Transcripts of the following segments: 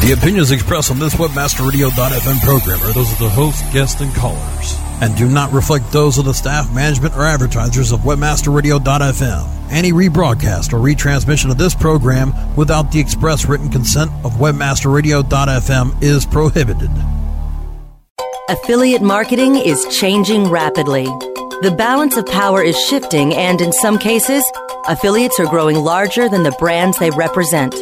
The opinions expressed on this WebmasterRadio.fm program are those of the host, guests, and callers, and do not reflect those of the staff, management, or advertisers of WebmasterRadio.fm. Any rebroadcast or retransmission of this program without the express written consent of WebmasterRadio.fm is prohibited. Affiliate marketing is changing rapidly. The balance of power is shifting, and in some cases, affiliates are growing larger than the brands they represent.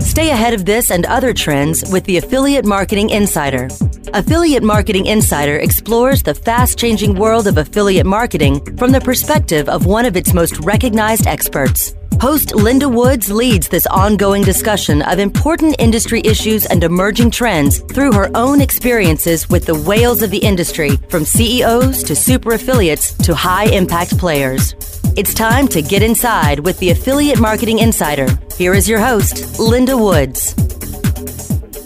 Stay ahead of this and other trends with the Affiliate Marketing Insider. Affiliate Marketing Insider explores the fast changing world of affiliate marketing from the perspective of one of its most recognized experts. Host Linda Woods leads this ongoing discussion of important industry issues and emerging trends through her own experiences with the whales of the industry, from CEOs to super affiliates to high impact players. It's time to get inside with the Affiliate Marketing Insider. Here is your host, Linda Woods.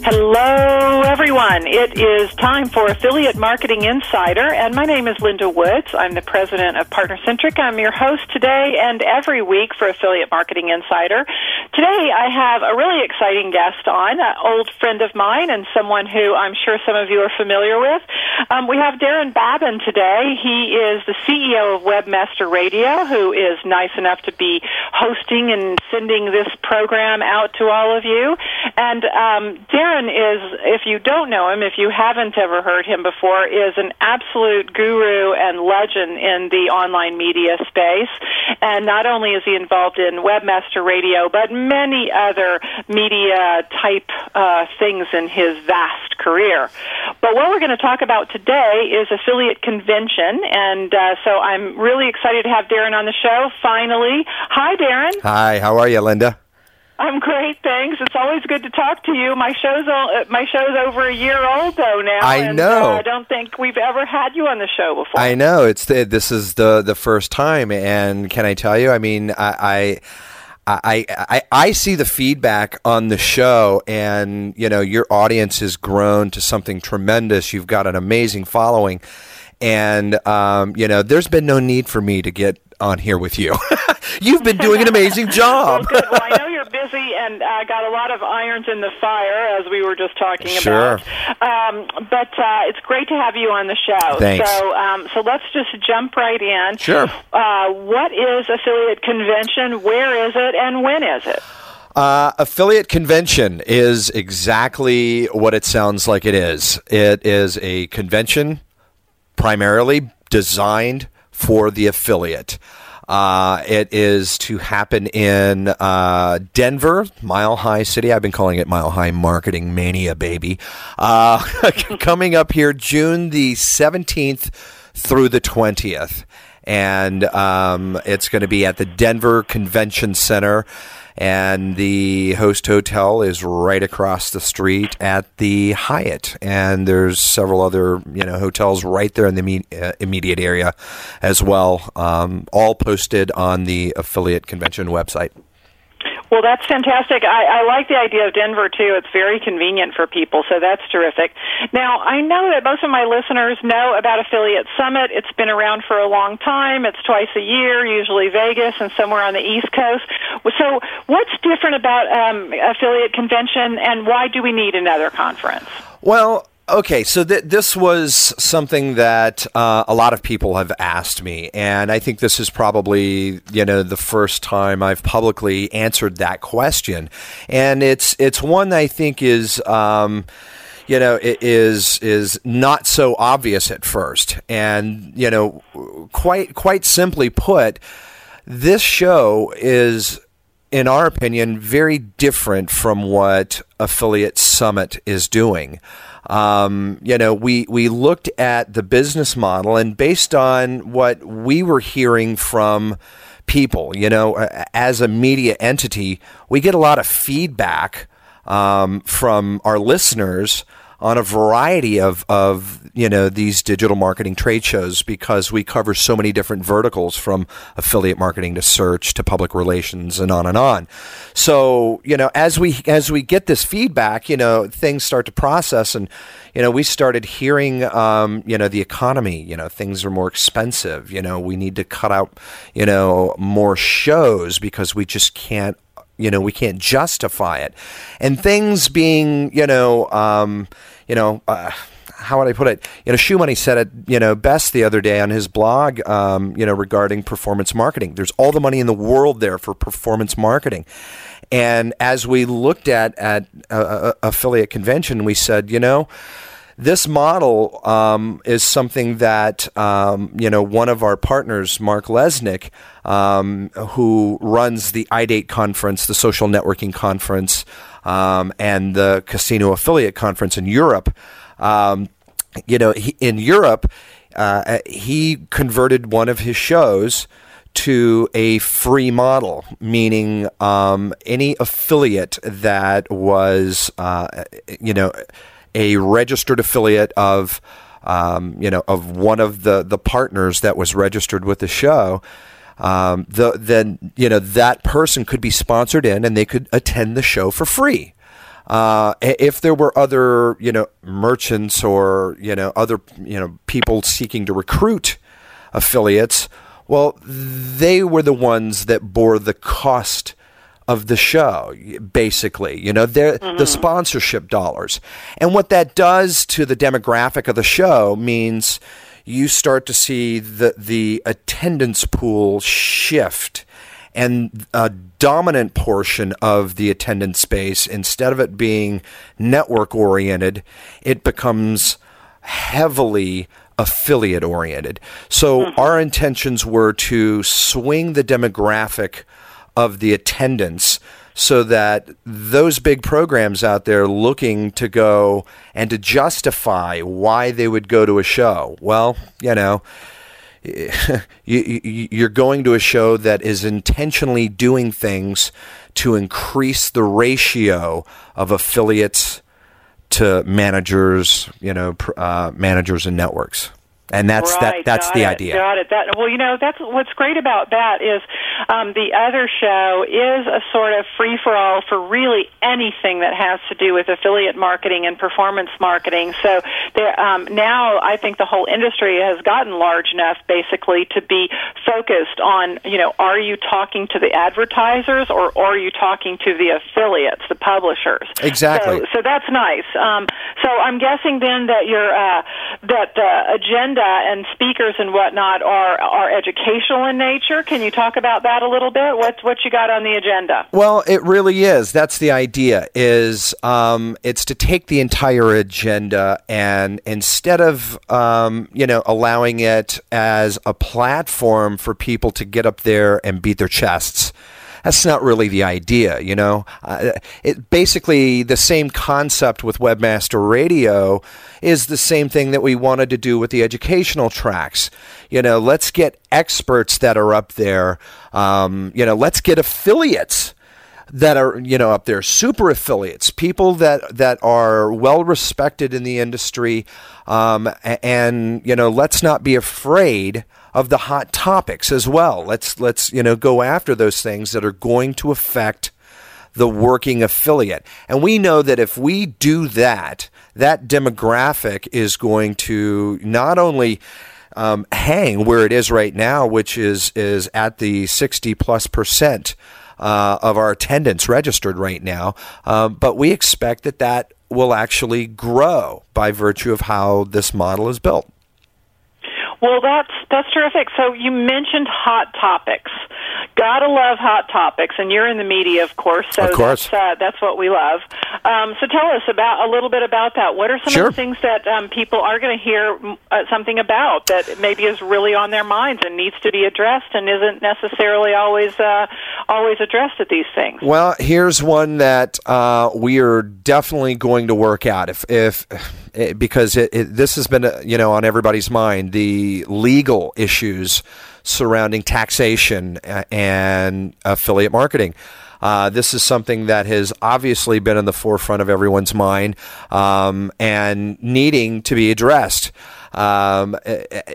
Hello, everyone. It is time for Affiliate Marketing Insider, and my name is Linda Woods. I'm the president of PartnerCentric. I'm your host today and every week for Affiliate Marketing Insider. Today, I have a really exciting guest on, an old friend of mine and someone who I'm sure some of you are familiar with. Um, we have Daron Babin today. He is the CEO of Webmaster Radio, who is nice enough to be hosting and sending this program out to all of you. And um, Daron Daron is, if you don't know him, if you haven't ever heard him before, is an absolute guru and legend in the online media space. And not only is he involved in Webmaster Radio, but many other media type uh, things in his vast career. But what we're going to talk about today is affiliate convention, and uh, so I'm really excited to have Daron on the show. Finally, hi, Daron. Hi, how are you, Linda? I'm great, thanks. It's always good to talk to you. My show's uh, my show's over a year old though now. I and, know. Uh, I don't think we've ever had you on the show before. I know. It's the, this is the the first time, and can I tell you? I mean, I. I I, I, I see the feedback on the show, and you know your audience has grown to something tremendous. You've got an amazing following, and um, you know there's been no need for me to get on here with you. You've been doing an amazing job. well, well, I know you're busy and uh, got a lot of irons in the fire, as we were just talking sure. about. Um, but uh, it's great to have you on the show. Thanks. So, um, so let's just jump right in. Sure. Uh, what is affiliate convention? Where is it? And when is it? Uh, affiliate convention is exactly what it sounds like it is. It is a convention primarily designed for the affiliate. Uh, it is to happen in uh, Denver, Mile High City. I've been calling it Mile High Marketing Mania, baby. Uh, coming up here June the 17th through the 20th. And um, it's going to be at the Denver Convention Center and the host hotel is right across the street at the Hyatt, and there's several other you know hotels right there in the uh, immediate area as well, um, all posted on the affiliate convention website. Well, that's fantastic. I, I like the idea of Denver too. It's very convenient for people, so that's terrific. Now, I know that most of my listeners know about Affiliate Summit. It's been around for a long time. It's twice a year, usually Vegas and somewhere on the East Coast. So, what's different about um, Affiliate Convention, and why do we need another conference? Well, Okay, so th- this was something that uh, a lot of people have asked me, and I think this is probably you know the first time I've publicly answered that question, and it's it's one I think is. Um, you know, it is is not so obvious at first, and you know, quite quite simply put, this show is in our opinion, very different from what Affiliate Summit is doing. Um, you know, we we looked at the business model, and based on what we were hearing from people, you know, as a media entity, we get a lot of feedback um, from our listeners on a variety of, of you know these digital marketing trade shows because we cover so many different verticals from affiliate marketing to search to public relations and on and on. So you know as we as we get this feedback, you know things start to process and you know we started hearing um, you know the economy, you know things are more expensive. You know we need to cut out you know more shows because we just can't you know we can't justify it, and things being you know um, you know. Uh, how would I put it? You know, ShoeMoney said it, you know, best the other day on his blog, um, you know, regarding performance marketing. There's all the money in the world there for performance marketing. And as we looked at at a affiliate convention, we said, you know, this model um, is something that um, you know one of our partners, Marc Lesnick, um, who runs the iDate conference, the social networking conference, um, and the casino affiliate conference in Europe. Um, you know, he, in Europe, uh, he converted one of his shows to a free model, meaning um, any affiliate that was, uh, you know a registered affiliate of, um, you know, of one of the the partners that was registered with the show. Um, the, then you know that person could be sponsored in, and they could attend the show for free. Uh, if there were other, you know, merchants or you know other, you know, people seeking to recruit affiliates, well, they were the ones that bore the cost of the show, basically. You know, they're mm-hmm. the sponsorship dollars. And what that does to the demographic of the show means you start to see the, the attendance pool shift. And a dominant portion of the attendance space, instead of it being network oriented, it becomes heavily affiliate oriented. So mm-hmm. our intentions were to swing the demographic of the attendance so that those big programs out there looking to go and to justify why they would go to a show, well, you know, you're going to a show that is intentionally doing things to increase the ratio of affiliates to managers, you know, uh, managers and networks. And that's right, that that's the it, idea. Got it. That well you know that's what's great about that is um, the other show is a sort of free for all for really anything that has to do with affiliate marketing and performance marketing. So there um, now i think the whole industry has gotten large enough basically to be focused on you know are you talking to the advertisers or, are you talking to the affiliates the publishers? Exactly. So, so that's nice. Um, so i'm guessing then that your uh, that uh, agenda and speakers and whatnot are are educational in nature. Can you talk about that a little bit? What's what you got on the agenda? Well, it really is. That's the idea. Is um, it's to take the entire agenda and instead of um, you know allowing it as a platform for people to get up there and beat their chests that's not really the idea, you know. Uh, it basically the same concept with Webmaster Radio is the same thing that we wanted to do with the educational tracks. You know, let's get experts that are up there. Um, you know, let's get affiliates that are you know up there super affiliates people that that are well respected in the industry um, and you know let's not be afraid of the hot topics as well. Let's let's you know go after those things that are going to affect the working affiliate. And we know that if we do that, that demographic is going to not only um, hang where it is right now, which is is at the sixty plus percent uh, of our attendance registered right now, um, but we expect that that will actually grow by virtue of how this model is built. Well, that's that's terrific. So you mentioned hot topics. Gotta love hot topics, and you're in the media, of course. So of course, that's, uh, that's what we love. Um, so tell us about a little bit about that. What are some sure. of the things that um, people are going to hear uh, something about that maybe is really on their minds and needs to be addressed and isn't necessarily always uh, always addressed at these things? Well, here's one that uh, we are definitely going to work out. If if Eh, because it, it, this has been, uh, you know, on everybody's mind the legal issues surrounding taxation uh, and affiliate marketing. Uh, this is something that has obviously been in the forefront of everyone's mind um, and needing to be addressed. Um,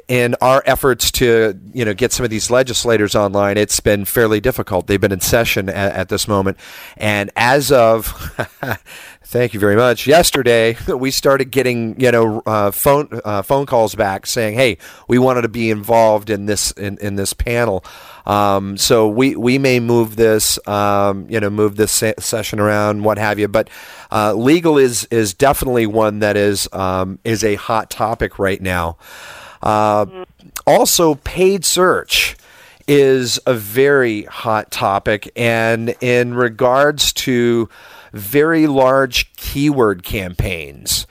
in our efforts to you know get some of these legislators online, it's been fairly difficult. They've been in session at, at this moment, and as of Thank you very much. Yesterday, we started getting you know uh, phone uh, phone calls back saying, "Hey, we wanted to be involved in this in, in this panel." Um, so we we may move this um, you know move this se- session around, what have you. But uh, legal is is definitely one that is um, is a hot topic right now. Uh, also, paid search is a very hot topic, and in regards to very large keyword campaigns.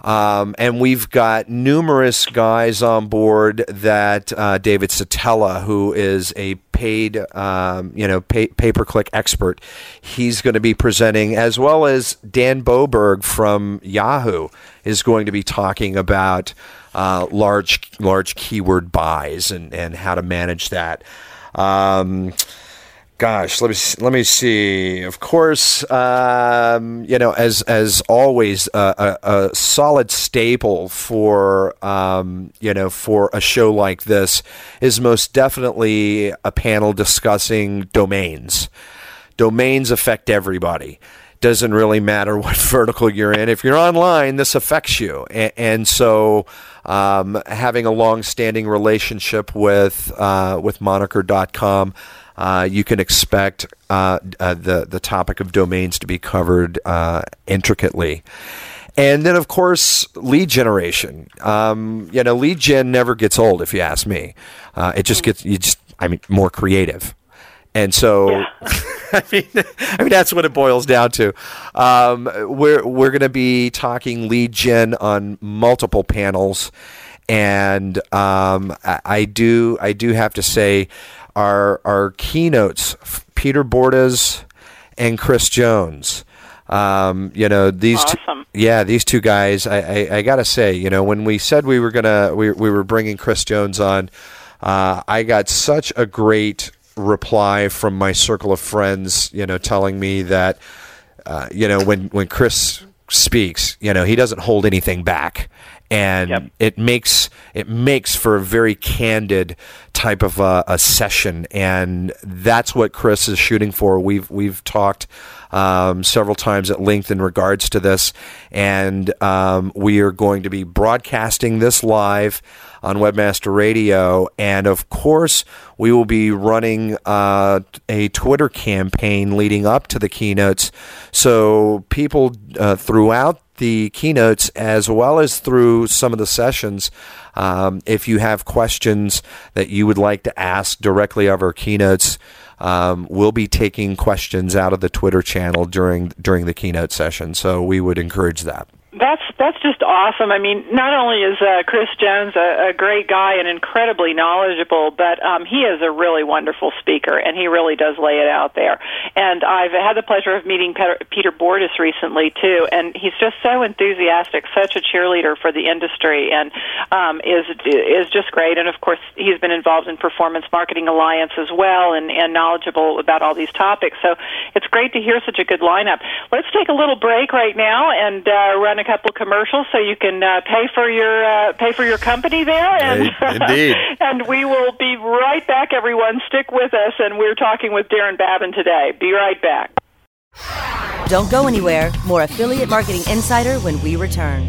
Um, and we've got numerous guys on board that uh, David Szetela, who is a paid, um, you know, pay, pay-per-click expert, he's going to be presenting, as well as Dan Boberg from Yahoo is going to be talking about uh, large, large keyword buys and, and how to manage that. Um, gosh, let me let me see. Of course, um, you know, as as always, uh, a, a, solid staple for um, you know for a show like this is most definitely a panel discussing domains. Domains affect everybody. Doesn't really matter what vertical you're in. If you're online, this affects you, and, and so. Um, having a long-standing relationship with uh, with Moniker.com, uh, you can expect uh, uh, the the topic of domains to be covered uh, intricately. And then, of course, lead generation. Um, you know, lead gen never gets old, if you ask me. Uh, it just gets you just, I mean, more creative. And so, yeah. I mean, I mean that's what it boils down to. Um, we're we're going to be talking lead gen on multiple panels, and um, I, I do I do have to say our our keynotes, Peter Bordes and Chris Jones. Um, you know these, awesome. two, yeah, these two guys. I, I, I, gotta say, you know, when we said we were gonna, we, we were bringing Chris Jones on, uh, I got such a great reply from my circle of friends. You know, telling me that, uh, you know, when when Chris speaks, you know, he doesn't hold anything back and yep. it makes it makes for a very candid type of a, a, session, and that's what Chris is shooting for. We've we've talked um, several times at length in regards to this, and um, we are going to be broadcasting this live on Webmaster Radio, and of course, we will be running uh, a Twitter campaign leading up to the keynotes, so people uh, throughout the keynotes as well as through some of the sessions. Um, if you have questions that you would like to ask directly of our keynotes, um, we'll be taking questions out of the Twitter channel during during the keynote session. So we would encourage that. That's that's just awesome. I mean, not only is uh, Chris Jones a, a great guy and incredibly knowledgeable, but um, he is a really wonderful speaker, and he really does lay it out there. And I've had the pleasure of meeting Peter, Peter Bordes recently too, and he's just so enthusiastic, such a cheerleader for the industry, and um, is is just great. And of course, he's been involved in Performance Marketing Alliance as well, and, and knowledgeable about all these topics. So it's great to hear such a good lineup. Let's take a little break right now and uh, run a couple commercials so you can uh, pay for your uh, pay for your company there. And indeed, and we will be right back. Everyone, stick with us, and we're talking with Daron Babin today. Be right back. Don't go anywhere. More affiliate marketing insider when we return.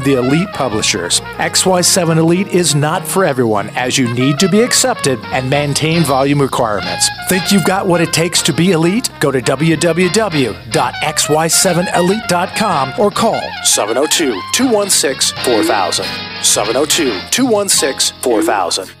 of the elite publishers. XY7 Elite is not for everyone, as you need to be accepted and maintain volume requirements. Think you've got what it takes to be elite? Go to www.xy7elite.com or call 702 216 4000. 702 216 4000.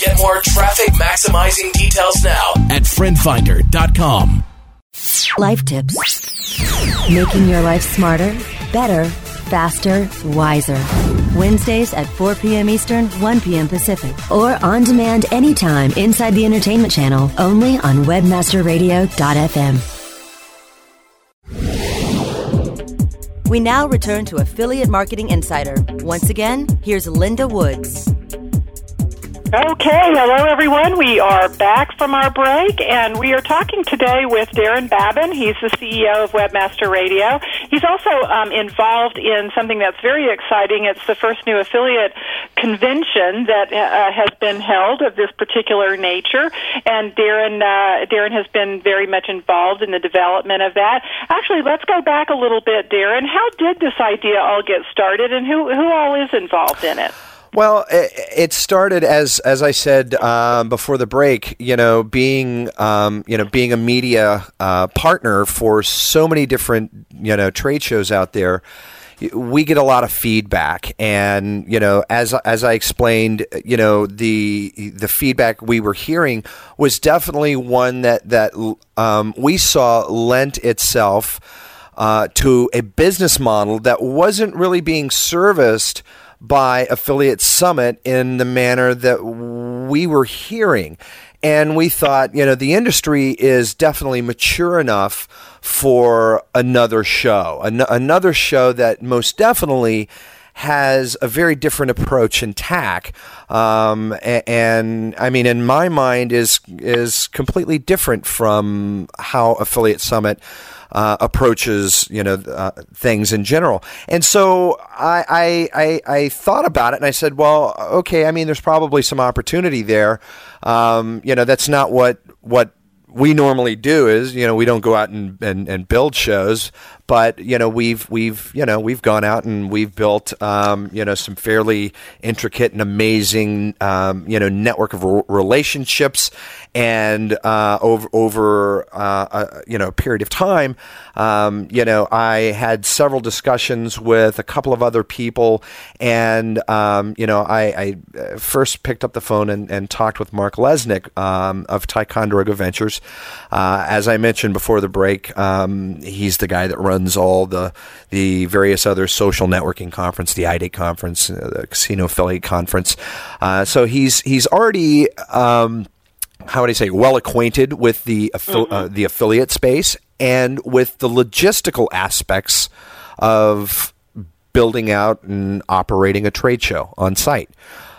Get more traffic maximizing details now at friendfinder.com. Life tips. Making your life smarter, better, faster, wiser. Wednesdays at 4 p.m. Eastern, 1 p.m. Pacific. Or on demand anytime inside the entertainment channel, only on webmasterradio.fm. We now return to Affiliate Marketing Insider. Once again, here's Linda Woods. Okay, hello everyone. We are back from our break and we are talking today with Daron Babin. He's the CEO of Webmaster Radio. He's also um, involved in something that's very exciting. It's the first new affiliate convention that uh, has been held of this particular nature, and Daron uh, Daron has been very much involved in the development of that. Actually, let's go back a little bit, Daron. How did this idea all get started, and who who all is involved in it? Well, it, started as as I said um, before the break. You know, being um, you know being a media uh, partner for so many different you know trade shows out there. We get a lot of feedback, and you know, as as I explained, you know, the the feedback we were hearing was definitely one that that um, we saw lent itself uh, to a business model that wasn't really being serviced by Affiliate Summit in the manner that we were hearing. And we thought, you know, the industry is definitely mature enough for another show, An- another show that most definitely has a very different approach and tack, um, and, and, I mean, in my mind, is is completely different from how Affiliate Summit uh, approaches, you know, uh, things in general. And so I, I, I, thought about it and I said, well, okay, I mean, there's probably some opportunity there. Um, you know, that's not what, what we normally do is you know we don't go out and, and, and build shows but you know we've we've you know we've gone out and we've built um, you know some fairly intricate and amazing um, you know network of relationships. And uh, over over uh, a, you know a period of time um, you know I had several discussions with a couple of other people. And um, you know I, I, uh, first picked up the phone and, and talked with Marc Lesnick um, of Ticonderoga Ventures. Uh, as I mentioned before the break um, he's the guy that runs runs all the the various other social networking conference, the iDate conference, uh, the Casino Affiliate conference. Uh, so he's he's already. Um, how would I say, well acquainted with the affi- mm-hmm. uh, the affiliate space and with the logistical aspects of building out and operating a trade show on site.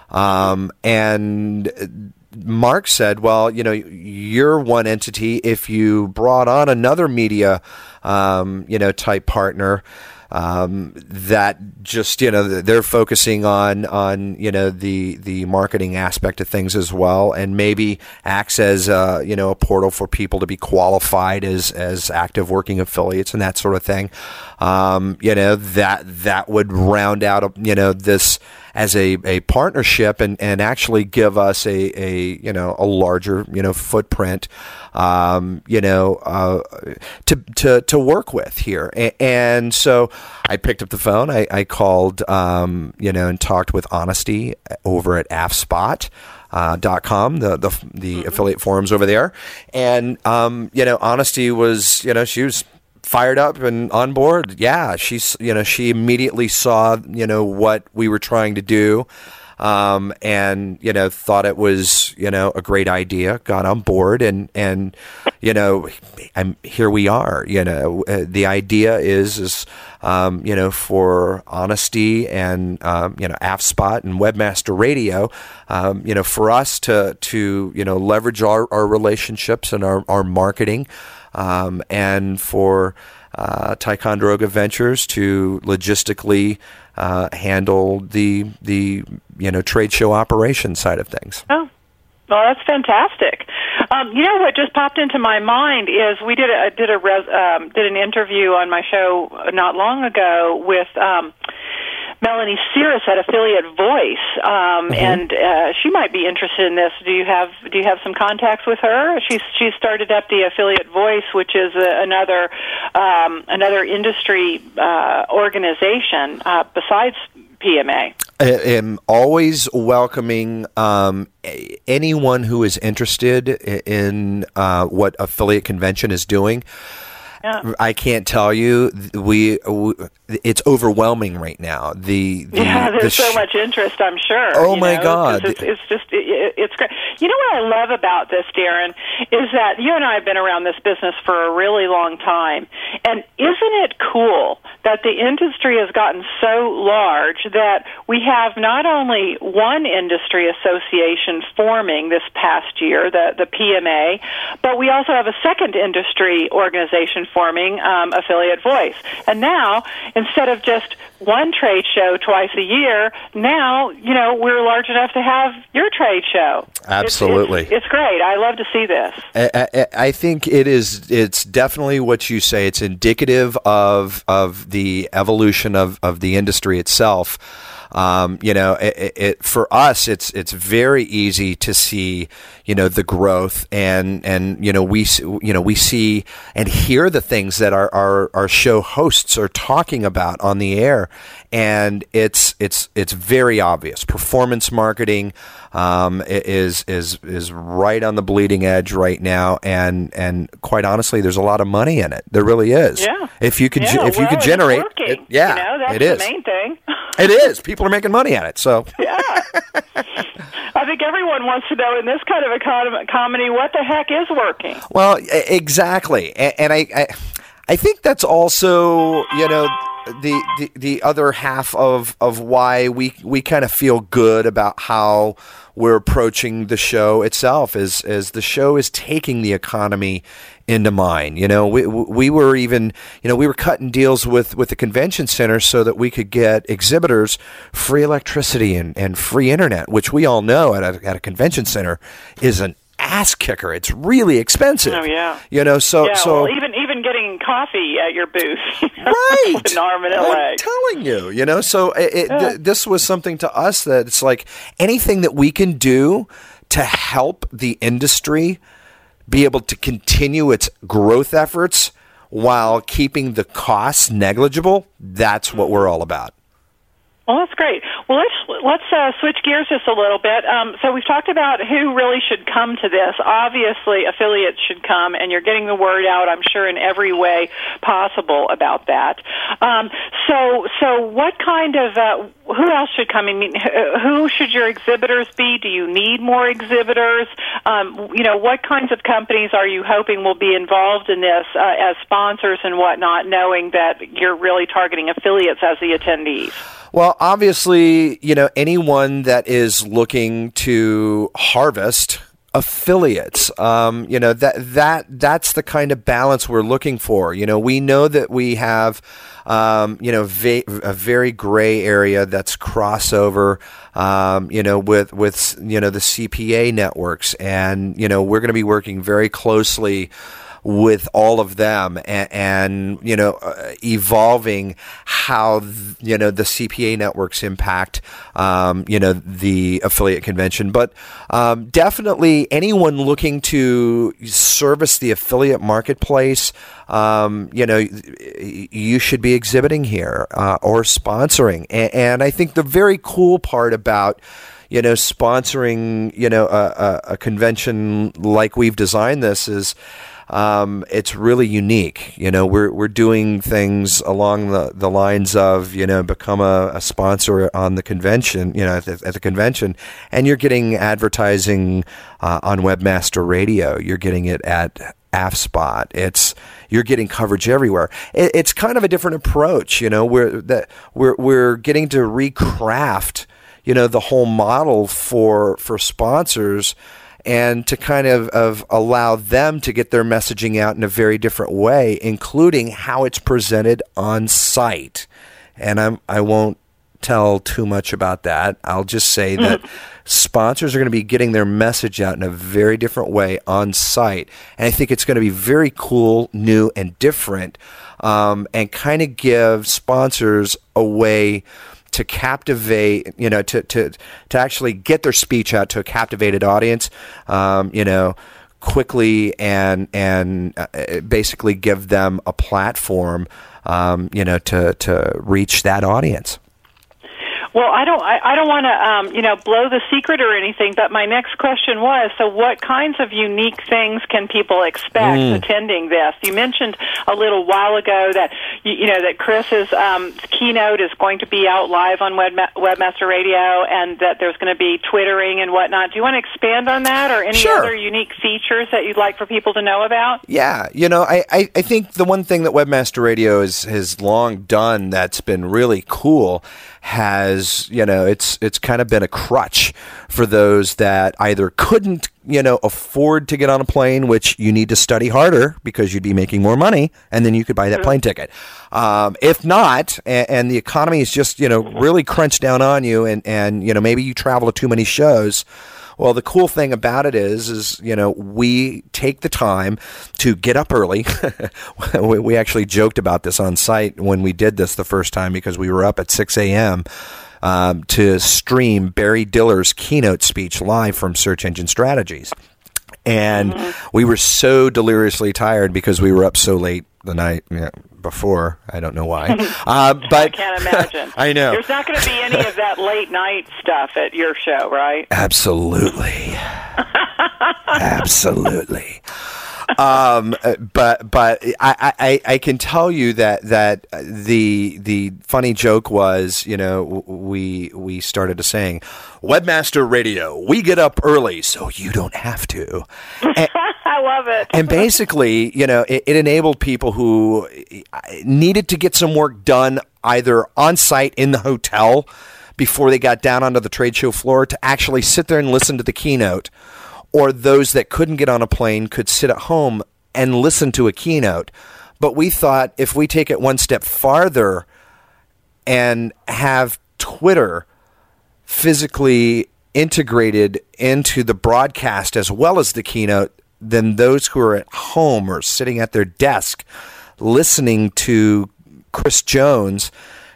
Um, and Marc said, well, you know, you're one entity. If you brought on another media um, you know, type partner. Um, that just you know they're focusing on on you know the the marketing aspect of things as well, and maybe acts as uh, you know a portal for people to be qualified as as active working affiliates and that sort of thing. Um, you know that that would round out you know this as a, a partnership and, and actually give us a, a you know a larger you know footprint um, you know, uh, to, to, to work with here. And, and, so I picked up the phone. I, I called, um, you know, and talked with Honesty over at AFSpot. Uh, dot com the the, the mm-hmm. affiliate forums over there and um, you know honesty was you know she was fired up and on board yeah she's you know she immediately saw you know what we were trying to do um, and you know thought it was you know a great idea. Got on board, and and you know, I'm, here we are. You know, uh, the idea is is um, you know for honesty and um, you know AFSPOT and Webmaster Radio, um, you know, for us to to you know leverage our, our relationships and our our marketing, um, and for uh, Ticonderoga Ventures to logistically uh, handle the the you know trade show operation side of things. Oh. Well, that's fantastic. Um, you know what just popped into my mind is we did a did a res, um, did an interview on my show not long ago with um, Melanie Cirrus at Affiliate Voice, um, mm-hmm. and uh, she might be interested in this. Do you have Do you have some contacts with her? She's she started up the Affiliate Voice, which is a, another um, another industry uh, organization uh, besides PMA. I am always welcoming um, anyone who is interested in uh, what affiliate convention is doing. Yeah. I can't tell you. We, we, it's overwhelming right now. The, the yeah, there's the sh- so much interest. I'm sure. Oh my know, God! It's, it's, just it, it's great. You know what I love about this, Daron, is that you and I have been around this business for a really long time, and isn't it cool that the industry has gotten so large that we have not only one industry association forming this past year, the the PMA, but we also have a second industry organization forming um, affiliate voice. And now, instead of just one trade show twice a year, now, you know, we're large enough to have your trade show. Absolutely. It's, it's, it's great. I love to see this. I, I, I, think it is, it's definitely what you say. It's indicative of, of the evolution of, of the industry itself. Um, you know, it, it, for us, it's it's very easy to see, you know, the growth and and you know we you know we see and hear the things that our our, our show hosts are talking about on the air, and it's it's it's very obvious. Performance marketing um, is is is right on the bleeding edge right now, and and quite honestly, there's a lot of money in it. There really is. Yeah. If you could yeah, if well, you could generate, it, yeah, you know, that's it is the main thing. it is. People are making money at it. So yeah. I think everyone wants to know in this kind of a comedy what the heck is working. Well, exactly, and, and I, I I think that's also you know the, the the other half of of why we we kind of feel good about how we're approaching the show itself is as the show is taking the economy into mind. You know, we we were even you know we were cutting deals with with the convention center so that we could get exhibitors free electricity and, and free internet, which we all know at a, at a convention center is an ass kicker. It's really expensive. Oh yeah. You know, so yeah, so well, even getting coffee at your booth, right? an arm and a I'm leg. telling you, you know. So it, it, yeah. th- this was something to us that it's like anything that we can do to help the industry be able to continue its growth efforts while keeping the costs negligible. That's what we're all about. Well, that's great. Well, let's let's uh, switch gears just a little bit. Um, so we've talked about who really should come to this. Obviously, affiliates should come, and you're getting the word out. I'm sure in every way possible about that. Um, so, so what kind of uh, who else should come? I mean, who should your exhibitors be? Do you need more exhibitors? Um, you know, what kinds of companies are you hoping will be involved in this uh, as sponsors and whatnot, knowing that you're really targeting affiliates as the attendees? Well, obviously, you know, anyone that is looking to harvest affiliates um, you know that that that's the kind of balance we're looking for. You know we know that we have um, you know a very gray area that's crossover um, you know with with you know the CPA networks. And you know we're going to be working very closely with all of them and, and you know uh, evolving how th- you know the CPA networks impact um, you know the affiliate convention. But um, definitely anyone looking to service the affiliate marketplace um, you know you should be exhibiting here uh, or sponsoring. And, and I think the very cool part about you know, sponsoring, you know, a, a, a, convention like we've designed this is um, it's really unique. You know, we're we're doing things along the, the lines of you know become a, a sponsor on the convention, you know, at the, at the convention, and you're getting advertising uh, on Webmaster Radio. You're getting it at AFSPOT. It's you're getting coverage everywhere. It, it's kind of a different approach. You know, we're that we're we're getting to recraft you know the whole model for for sponsors and to kind of, of allow them to get their messaging out in a very different way, including how it's presented on site. And I'm, I won't tell too much about that. I'll just say that sponsors are going to be getting their message out in a very different way on site. And I think it's going to be very cool, new, and different, um, and kind of give sponsors a way to captivate, you know, to, to, to actually get their speech out to a captivated audience, um, you know, quickly and, and uh, basically give them a platform, um, you know, to, to reach that audience. Well, I don't. I, I don't want to, um, you know, blow the secret or anything. But my next question was: so, what kinds of unique things can people expect mm. attending this? You mentioned a little while ago that you, you know that Chris's um, keynote is going to be out live on Web, Webmaster Radio, and that there's going to be twittering and whatnot. Do you want to expand on that, or any sure. other unique features that you'd like for people to know about? Yeah, you know, I, I, I think the one thing that Webmaster Radio has has long done that's been really cool has you know it's it's kind of been a crutch for those that either couldn't you know afford to get on a plane which you need to study harder because you'd be making more money and then you could buy that plane ticket. Um, if not and, and, the economy is just you know really crunched down on you and and you know maybe you travel to too many shows well, the cool thing about it is, is you know, we take the time to get up early. we actually joked about this on site when we did this the first time because we were up at 6 a.m. Um, to stream Barry Diller's keynote speech live from Search Engine Strategies. And mm-hmm. we were so deliriously tired because we were up so late the night before. I don't know why. Uh, but I can't imagine. I know. There's not going to be any of that late night stuff at your show, right? Absolutely. Absolutely um, uh, but but I, I, I can tell you that that uh, the the funny joke was you know we we started to saying Webmaster Radio we get up early so you don't have to. And, I love it. and basically, you know, it, it enabled people who uh, needed to get some work done either on site in the hotel before they got down onto the trade show floor to actually sit there and listen to the keynote or those that couldn't get on a plane could sit at home and listen to a keynote. But we thought if we take it one step farther and have Twitter physically integrated into the broadcast as well as the keynote, then those who are at home or sitting at their desk listening to Chris Jones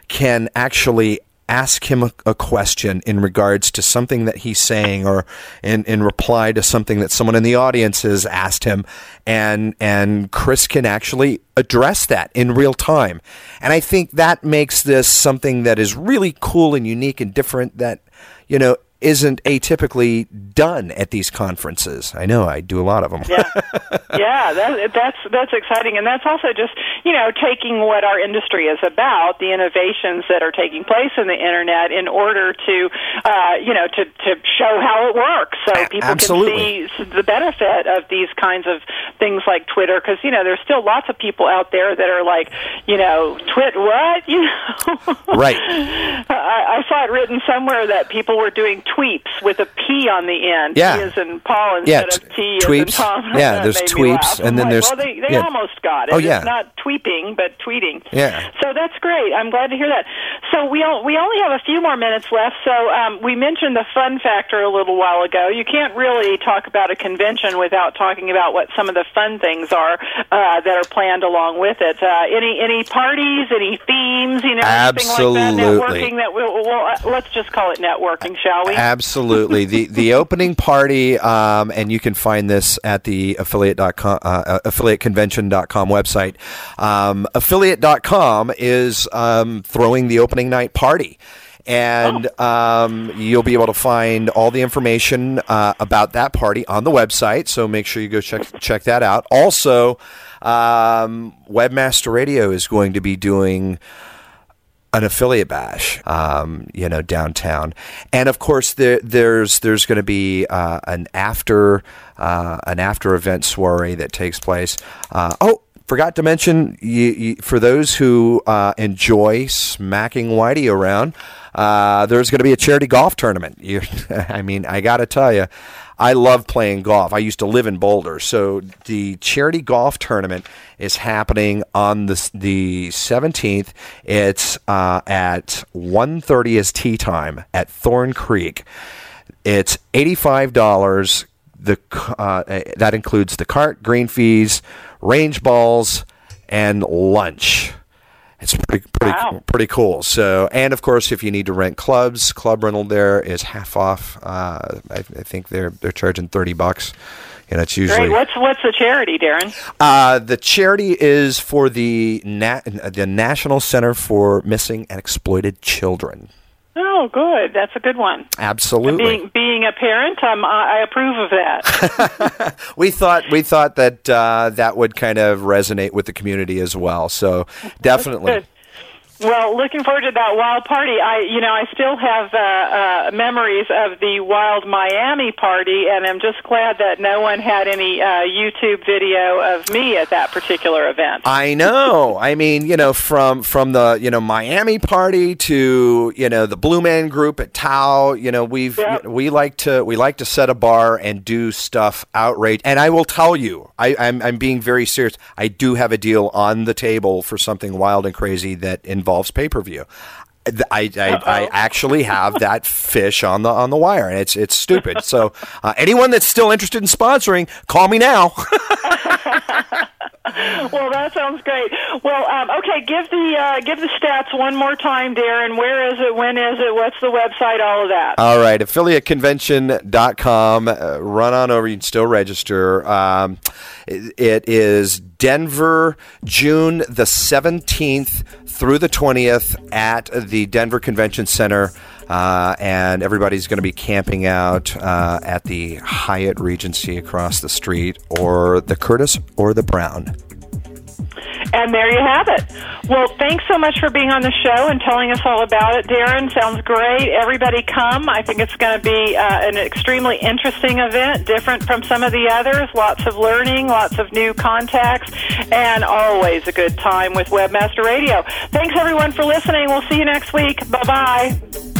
can actually ask him a, a, question in regards to something that he's saying or in, in reply to something that someone in the audience has asked him and and Chris can actually address that in real time. And I think that makes this something that is really cool and unique and different that you know isn't atypically done at these conferences. I know I do a lot of them. yeah, yeah, that, that's that's exciting, and that's also just you know taking what our industry is about, the innovations that are taking place in the internet, in order to uh, you know to to show how it works, so people Absolutely. can see the benefit of these kinds of things like Twitter, because you know there's still lots of people out there that are like you know twit what you know right. I, I saw it written somewhere that people were doing tweeps with a P on the end. Yeah. T as in Paul instead yeah, of T tweeps. Tom. Yeah, there's tweeps, and then like, there's. Well, they, they yeah. almost got it. Oh, yeah. It's not tweeping, but tweeting. Yeah. So that's great. I'm glad to hear that. So we we only have a few more minutes left. So um, we mentioned the fun factor a little while ago. You can't really talk about a convention without talking about what some of the fun things are uh, that are planned along with it. Uh, any any parties, any themes, you know, Absolutely. anything like that. Networking that we'll, we'll uh, let's just call it networking, shall we? Absolutely. the the opening party, um, and you can find this at the affiliate.com, uh, uh affiliateconvention.com website. Um, affiliate.com is um, throwing the opening night party. and oh. um, you'll be able to find all the information uh, about that party on the website. So make sure you go check check that out. Also, um, Webmaster Radio is going to be doing an affiliate bash, um, you know, downtown, and of course there, there's there's going to be uh, an after uh, an after event soiree that takes place. Uh, oh, forgot to mention you, you, for those who uh, enjoy smacking Whitey around, uh, there's going to be a charity golf tournament. You, I mean, I got to tell you. I love playing golf. I used to live in Boulder, so the charity golf tournament is happening on the the 17th. It's uh, at 1:30 is tee time at Thorn Creek. It's eighty-five dollars. The uh, that includes the cart, green fees, range balls, and lunch. It's pretty pretty wow. pretty cool. So, and of course, if you need to rent clubs, club rental there is half off. Uh, I, I, think they're they're charging thirty bucks. And it's usually Great. what's what's the charity, Daron? Uh, the charity is for the Na- the National Center for Missing and Exploited Children. Oh, good. That's a good one. Absolutely. Being, being a parent, um, I approve of that. we thought we thought that uh, that would kind of resonate with the community as well. So definitely. Well, looking forward to that wild party. I, you know, I still have uh, uh, memories of the wild Miami party, and I'm just glad that no one had any uh, YouTube video of me at that particular event. I know. I mean, you know, from from the you know Miami party to you know the Blue Man Group at Tao. You know, we've yep. we like to we like to set a bar and do stuff outrage. And I will tell you, I, I'm I'm being very serious. I do have a deal on the table for something wild and crazy that involves pay per view. I, I, I, actually have that fish on the on the wire, and it's it's stupid. So uh, anyone that's still interested in sponsoring, call me now. well, that sounds great. Well, um, okay, give the uh, give the stats one more time, Daron. Where is it? When is it? What's the website? All of that. All right, affiliateconvention.com. Uh, run on over. You can still register. Um, it, it is Denver, June the 17th through the 20th at the Denver Convention Center. Uh, and everybody's going to be camping out uh, at the Hyatt Regency across the street, or the Curtis or the Brown. And there you have it. Well, thanks so much for being on the show and telling us all about it, Daron. Sounds great. Everybody come. I think it's going to be uh, an extremely interesting event, different from some of the others. Lots of learning, lots of new contacts, and always a good time with Webmaster Radio. Thanks, everyone, for listening. We'll see you next week. Bye bye.